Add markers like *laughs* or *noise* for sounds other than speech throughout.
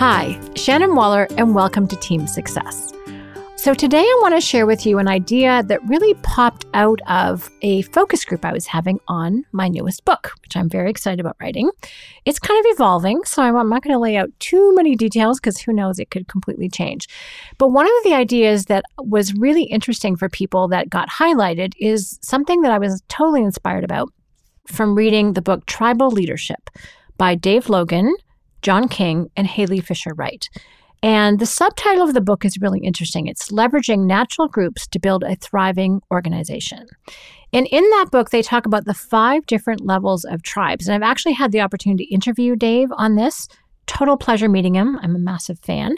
Hi, Shannon Waller, and welcome to Team Success. So, today I want to share with you an idea that really popped out of a focus group I was having on my newest book, which I'm very excited about writing. It's kind of evolving, so I'm not going to lay out too many details because who knows, it could completely change. But one of the ideas that was really interesting for people that got highlighted is something that I was totally inspired about from reading the book Tribal Leadership by Dave Logan, John King, and Halee Fischer-Wright. And the subtitle of the book is really interesting. It's Leveraging Natural Groups to Build a Thriving Organization. And in that book, they talk about the five different levels of tribes. And I've actually had the opportunity to interview Dave on this. Total pleasure meeting him. I'm a massive fan.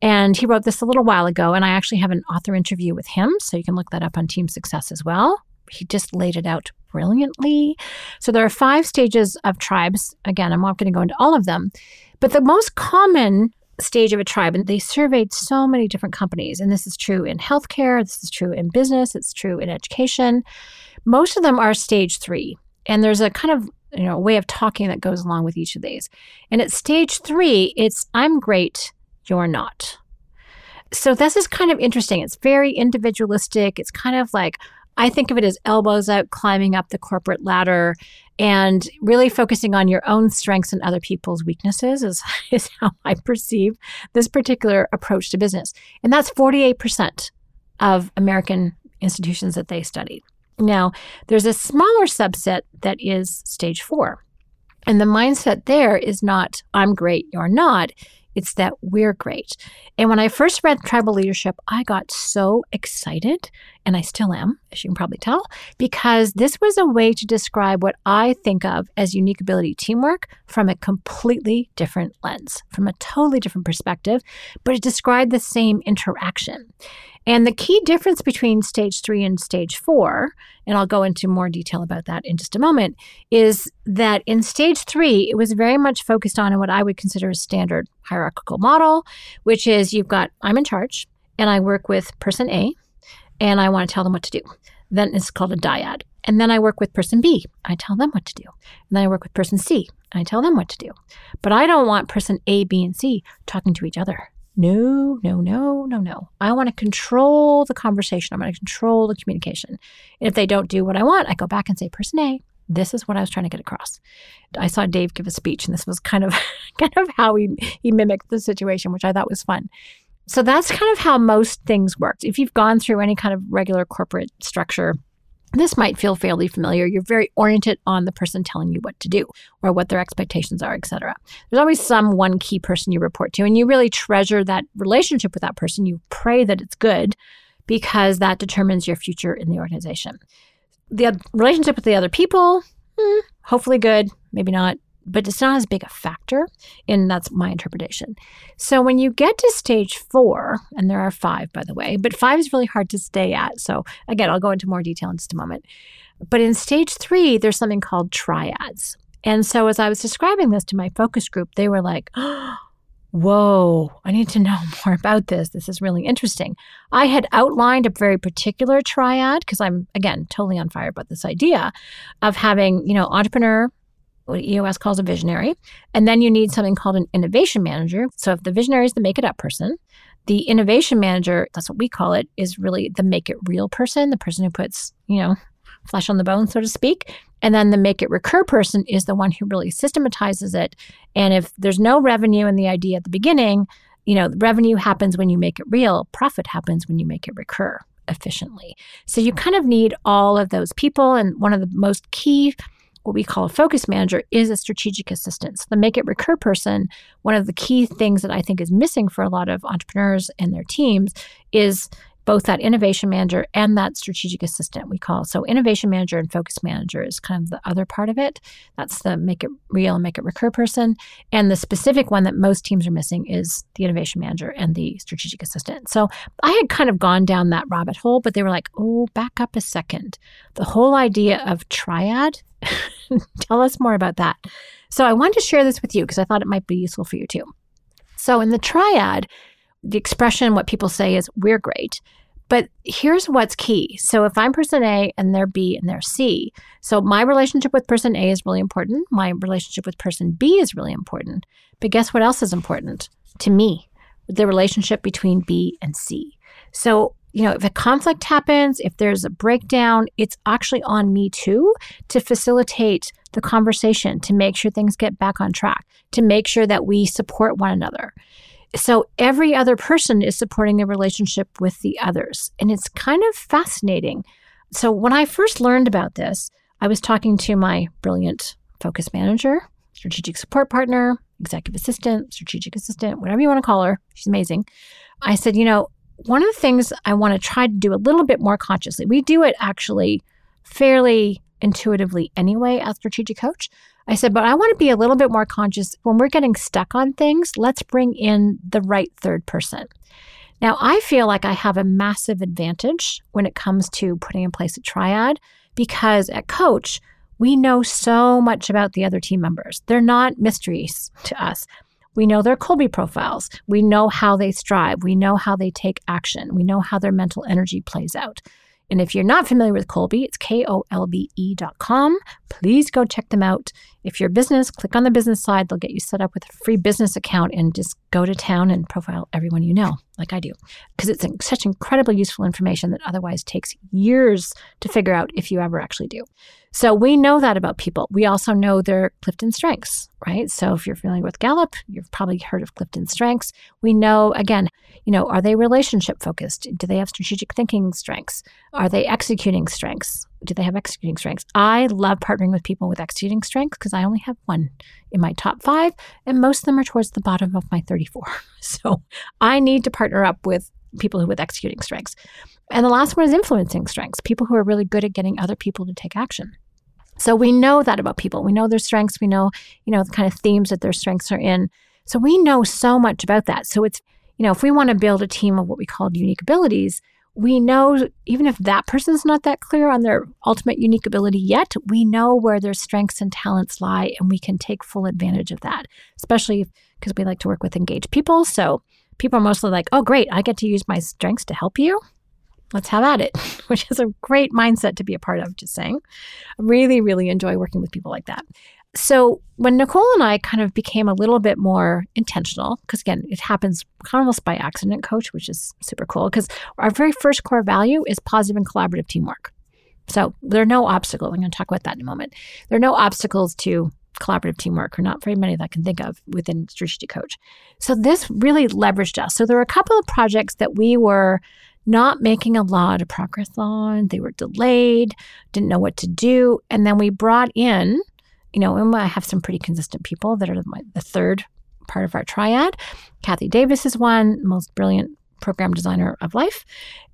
And he wrote this a little while ago, and I actually have an author interview with him. So you can look that up on Team Success as well. He just laid it out brilliantly. So there are five stages of tribes. Again, I'm not going to go into all of them. But the most common stage of a tribe. And they surveyed so many different companies. And this is true in healthcare, this is true in business, it's true in education. Most of them are stage three. And there's a kind of you know way of talking that goes along with each of these. And at stage three, it's I'm great, you're not. So this is kind of interesting. It's very individualistic. It's kind of like I think of it as elbows out, climbing up the corporate ladder, and really focusing on your own strengths and other people's weaknesses is, *laughs* is how I perceive this particular approach to business. And that's 48% of American institutions that they studied. Now, there's a smaller subset that is stage four. And the mindset there is not, I'm great, you're not. It's that we're great. And when I first read Tribal Leadership, I got so excited, and I still am, as you can probably tell, because this was a way to describe what I think of as unique ability teamwork from a completely different lens, from a totally different perspective, but it described the same interaction. And the key difference between stage three and stage four, and I'll go into more detail about that in just a moment, is that in stage three, it was very much focused on what I would consider a standard hierarchical model, which is you've got, I'm in charge, and I work with person A, and I want to tell them what to do. Then it's called a dyad. And then I work with person B. I tell them what to do. And then I work with person C. I tell them what to do. But I don't want person A, B, and C talking to each other. No, no, no, no, no. I want to control the conversation. I want to control the communication. And if they don't do what I want, I go back and say, person A, this is what I was trying to get across. I saw Dave give a speech, and this was kind of *laughs* kind of how he he mimicked the situation, which I thought was fun. So that's kind of how most things worked. If you've gone through any kind of regular corporate structure, this might feel fairly familiar. You're very oriented on the person telling you what to do or what their expectations are, etc. There's always some one key person you report to, and you really treasure that relationship with that person. You pray that it's good because that determines your future in the organization. The relationship with the other people, hmm, hopefully good, maybe not but it's not as big a factor. And that's my interpretation. So when you get to stage four, and there are five, by the way, but five is really hard to stay at. So again, I'll go into more detail in just a moment. But in stage three, there's something called triads. And so as I was describing this to my focus group, they were like, oh, *gasps* Whoa, I need to know *laughs* more about this. This is really interesting. I had outlined a very particular triad because I'm, again, totally on fire about this idea of having, you know, entrepreneur, what EOS calls a visionary. And then you need something called an innovation manager. So if the visionary is the make it up person, the innovation manager, that's what we call it, is really the make it real person, the person who puts, you know, flesh on the bone, so to speak. And then the make it recur person is the one who really systematizes it. And if there's no revenue in the idea at the beginning, you know, revenue happens when you make it real, profit happens when you make it recur efficiently. So you kind of need all of those people. And one of the most key what we call a focus manager is a strategic assistant. So the make it recur person, one of the key things that I think is missing for a lot of entrepreneurs and their teams is both that innovation manager and that strategic assistant we call. So innovation manager and focus manager is kind of the other part of it. That's the make it real and make it recur person. And the specific one that most teams are missing is the innovation manager and the strategic assistant. So I had kind of gone down that rabbit hole, but they were like, oh, back up a second. The whole idea of triad, *laughs* tell us more about that. So I wanted to share this with you because I thought it might be useful for you too. So in the triad, the expression, what people say is, we're great. But here's what's key. So if I'm person A and they're B and they're C, so my relationship with person A is really important. My relationship with person B is really important. But guess what else is important? to me, the relationship between B and C. So, you know, if a conflict happens, if there's a breakdown, it's actually on me too to facilitate the conversation, to make sure things get back on track, to make sure that we support one another. So every other person is supporting the relationship with the others. And it's kind of fascinating. So when I first learned about this, I was talking to my brilliant focus manager, strategic support partner, executive assistant, strategic assistant, whatever you want to call her. She's amazing. I said, you know, one of the things I want to try to do a little bit more consciously, we do it actually fairly intuitively anyway as strategic coach. I said, but I want to be a little bit more conscious when we're getting stuck on things, let's bring in the right third person. Now, I feel like I have a massive advantage when it comes to putting in place a triad because at Coach, we know so much about the other team members. They're not mysteries to us. We know their Kolbe profiles. We know how they strive. We know how they take action. We know how their mental energy plays out. And if you're not familiar with Kolbe, it's K O L B E dot com. Please go check them out. If you're a business, click on the business side. They'll get you set up with a free business account and just go to town and profile everyone you know, like I do, because it's such incredibly useful information that otherwise takes years to figure out if you ever actually do. So we know that about people. We also know their Clifton strengths, right? So if you're familiar with Gallup, you've probably heard of Clifton strengths. We know, again, you know, are they relationship focused? Do they have strategic thinking strengths? Are they executing strengths? Do they have executing strengths? I love partnering with people with executing strengths because I only have one in my top five, and most of them are towards the bottom of my 34. *laughs* So I need to partner up with people who with executing strengths. And the last one is influencing strengths, people who are really good at getting other people to take action. So we know that about people. We know their strengths. We know, you know, the kind of themes that their strengths are in. So we know so much about that. So it's, you know, if we want to build a team of what we call unique abilities, we know even if that person's not that clear on their ultimate unique ability yet, we know where their strengths and talents lie and we can take full advantage of that, especially because we like to work with engaged people. So people are mostly like, oh, great, I get to use my strengths to help you let's have at it, *laughs* which is a great mindset to be a part of, just saying. I really, really enjoy working with people like that. So when Nicole and I kind of became a little bit more intentional, because again, it happens almost by accident, coach, which is super cool, because our very first core value is positive and collaborative teamwork. So there are no obstacles. I'm going to talk about that in a moment. There are no obstacles to collaborative teamwork, or not very many that I can think of within Strategic Coach. So this really leveraged us. So there were a couple of projects that we were not making a lot of progress on. They were delayed, didn't know what to do. And then we brought in, you know, and I have some pretty consistent people that are the third part of our triad. Kathy Davis is one, most brilliant program designer of life.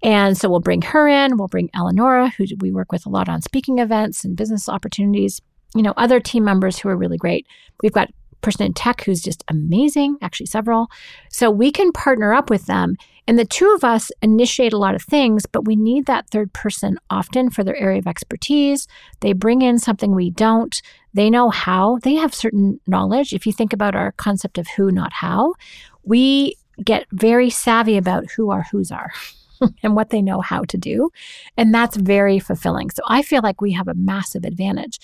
And so we'll bring her in. We'll bring Eleonora, who we work with a lot on speaking events and business opportunities. You know, other team members who are really great. We've got person in tech who's just amazing, actually, several. So we can partner up with them. And the two of us initiate a lot of things, but we need that third person often for their area of expertise. They bring in something we don't. They know how, they have certain knowledge. If you think about our concept of who, not how, we get very savvy about who our who's are. *laughs* and what they know how to do. And that's very fulfilling. So I feel like we have a massive advantage.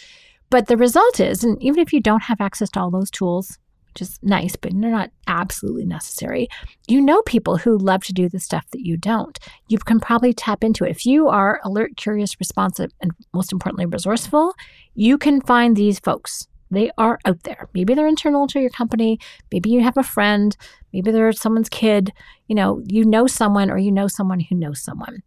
But the result is, and even if you don't have access to all those tools, which is nice, but they're not absolutely necessary, you know people who love to do the stuff that you don't. You can probably tap into it. If you are alert, curious, responsive, and most importantly, resourceful, you can find these folks. They are out there. Maybe they're internal to your company. Maybe you have a friend. Maybe they're someone's kid. You know, you know someone or you know someone who knows someone.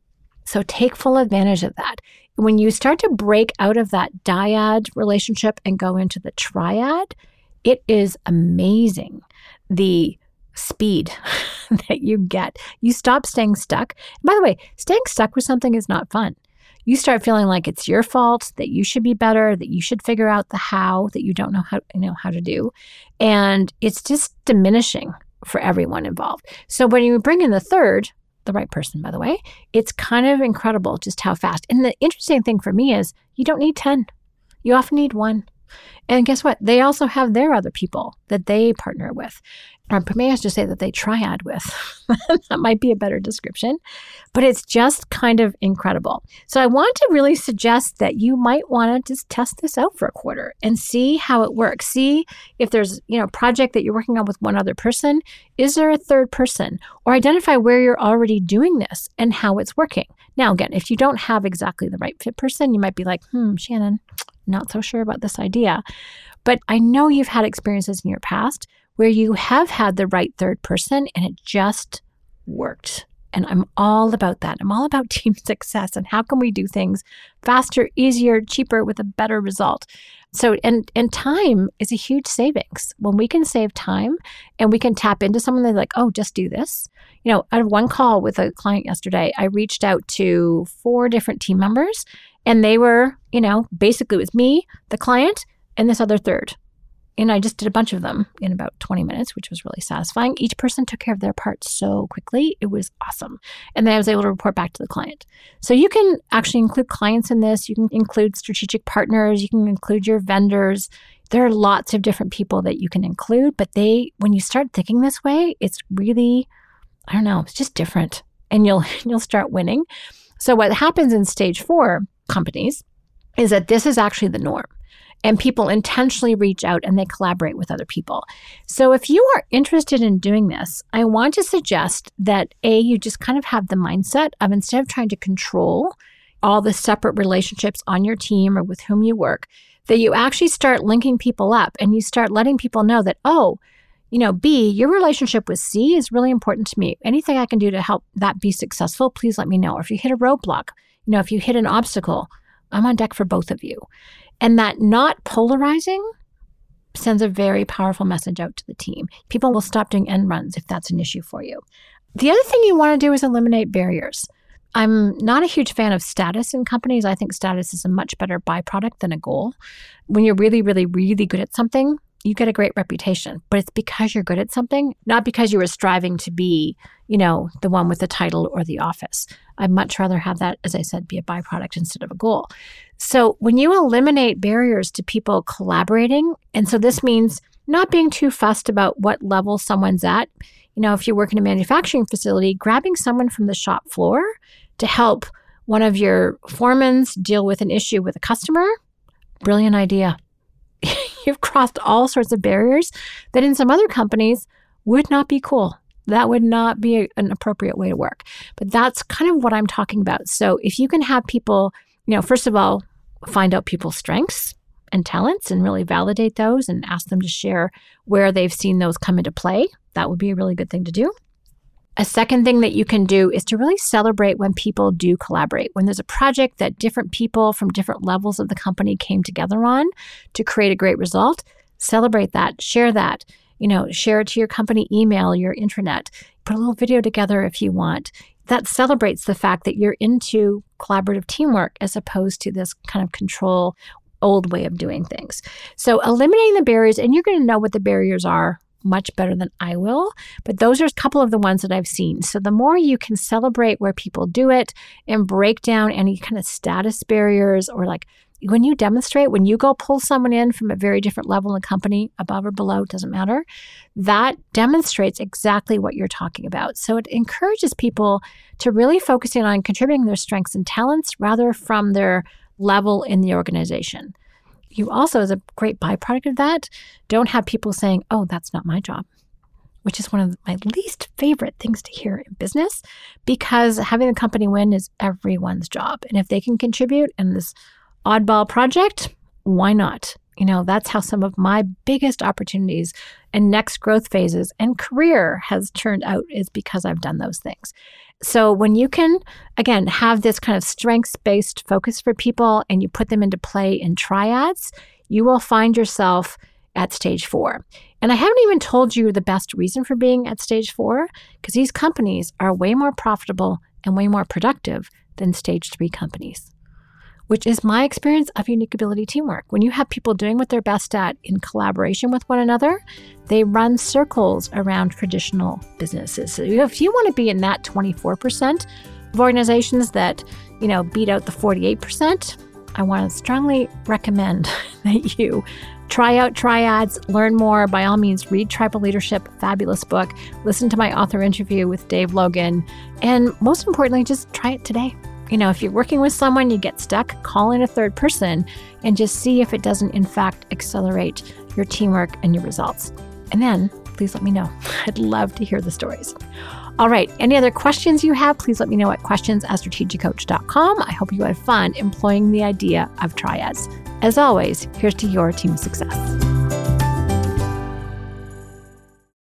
So take full advantage of that. When you start to break out of that dyad relationship and go into the triad, it is amazing the speed *laughs* that you get. You stop staying stuck. And by the way, staying stuck with something is not fun. You start feeling like it's your fault, that you should be better, that you should figure out the how that you don't know how you know how to do. And it's just diminishing for everyone involved. So when you bring in the third, the right person, by the way. It's kind of incredible just how fast. And the interesting thing for me is you don't need 10, you often need one. And guess what? They also have their other people that they partner with. Or may I just say that they triad with. *laughs* that might be a better description, but it's just kind of incredible. So I want to really suggest that you might want to just test this out for a quarter and see how it works. See if there's, you know, a project that you're working on with one other person. Is there a third person? Or identify where you're already doing this and how it's working. Now, again, if you don't have exactly the right fit person, you might be like, hmm, Shannon, not so sure about this idea. But I know you've had experiences in your past where you have had the right third person and it just worked. And I'm all about that. I'm all about *laughs* team success and how can we do things faster, easier, cheaper with a better result. So and and time is a huge savings. When we can save time and we can tap into someone that's like, "Oh, just do this." You know, out of one call with a client yesterday, I reached out to four different team members and they were, you know, basically it was me, the client, and this other third. And I just did a bunch of them in about 20 minutes, which was really satisfying. Each person took care of their part so quickly. It was awesome. And then I was able to report back to the client. So you can actually include clients in this. You can include strategic partners. You can include your vendors. There are lots of different people that you can include, but they, when you start thinking this way, it's really, I don't know, it's just different and you'll, *laughs* you'll start winning. So what happens in stage four companies is that this is actually the norm and people intentionally reach out and they collaborate with other people. So if you are interested in doing this, I want to suggest that A, you just kind of have the mindset of instead of trying to control all the separate relationships on your team or with whom you work, that you actually start linking people up and you start letting people know that, oh, you know, B, your relationship with C is really important to me. Anything I can do to help that be successful, please let me know. Or if you hit a roadblock, you know, if you hit an obstacle, I'm on deck for both of you. And that not polarizing sends a very powerful message out to the team. People will stop doing end runs if that's an issue for you. The other thing you want to do is eliminate barriers. I'm not a huge fan of status in companies. I think status is a much better byproduct than a goal. When you're really, really, really good at something, you get a great reputation, but it's because you're good at something, not because you were striving to be, you know, the one with the title or the office. I'd much rather have that, as I said, be a byproduct instead of a goal. So when you eliminate barriers to people collaborating, and so this means not being too fussed about what level someone's at. You know, if you work in a manufacturing facility, grabbing someone from the shop floor to help one of your foremans deal with an issue with a customer, brilliant idea. *laughs* you've crossed all sorts of barriers that in some other companies would not be cool. That would not be a, an appropriate way to work. But that's kind of what I'm talking about. So if you can have people, you know, first of all, find out people's strengths and talents and really validate those and ask them to share where they've seen those come into play, that would be a really good thing to do. A second thing that you can do is to really celebrate when people do collaborate. When there's a project that different people from different levels of the company came together on to create a great result, celebrate that, share that. You know, share it to your company email, your intranet. Put a little video together if you want. That celebrates the fact that you're into collaborative teamwork as opposed to this kind of control old way of doing things. So eliminating the barriers, and you're going to know what the barriers are much better than I will. But those are a couple of the ones that I've seen. So the more you can celebrate where people do it and break down any kind of status barriers or like when you demonstrate, when you go pull someone in from a very different level in the company, above or below, doesn't matter, that demonstrates exactly what you're talking about. So it encourages people to really focus in on contributing their strengths and talents rather from their level in the organization you also, as a great byproduct of that, don't have people saying, oh, that's not my job, which is one of my least favorite things to hear in business because having the company win is everyone's job. And if they can contribute in this oddball project, why not? You know, that's how some of my biggest opportunities and next growth phases and career has turned out is because I've done those things. So when you can, again, have this kind of strengths based focus for people and you put them into play in triads, you will find yourself at stage four. And I haven't even told you the best reason for being at stage four because these companies are way more profitable and way more productive than stage three companies which is my experience of unique ability teamwork. When you have people doing what they're best at in collaboration with one another, they run circles around traditional businesses. So if you want to be in that 24% of organizations that, you know, beat out the 48%, I want to strongly recommend *laughs* that you Try out Triads, learn more. By all means, read Tribal Leadership, fabulous book. Listen to my author interview with Dave Logan. And most importantly, just try it today. You know, if you're working with someone, you get stuck, call in a third person and just see if it doesn't, in fact, accelerate your teamwork and your results. And then please let me know. *laughs* I'd love to hear the stories. All right. Any other questions you have, please let me know at questions at strategiccoach.com. I hope you had fun employing the idea of triads. As always, here's to your team success.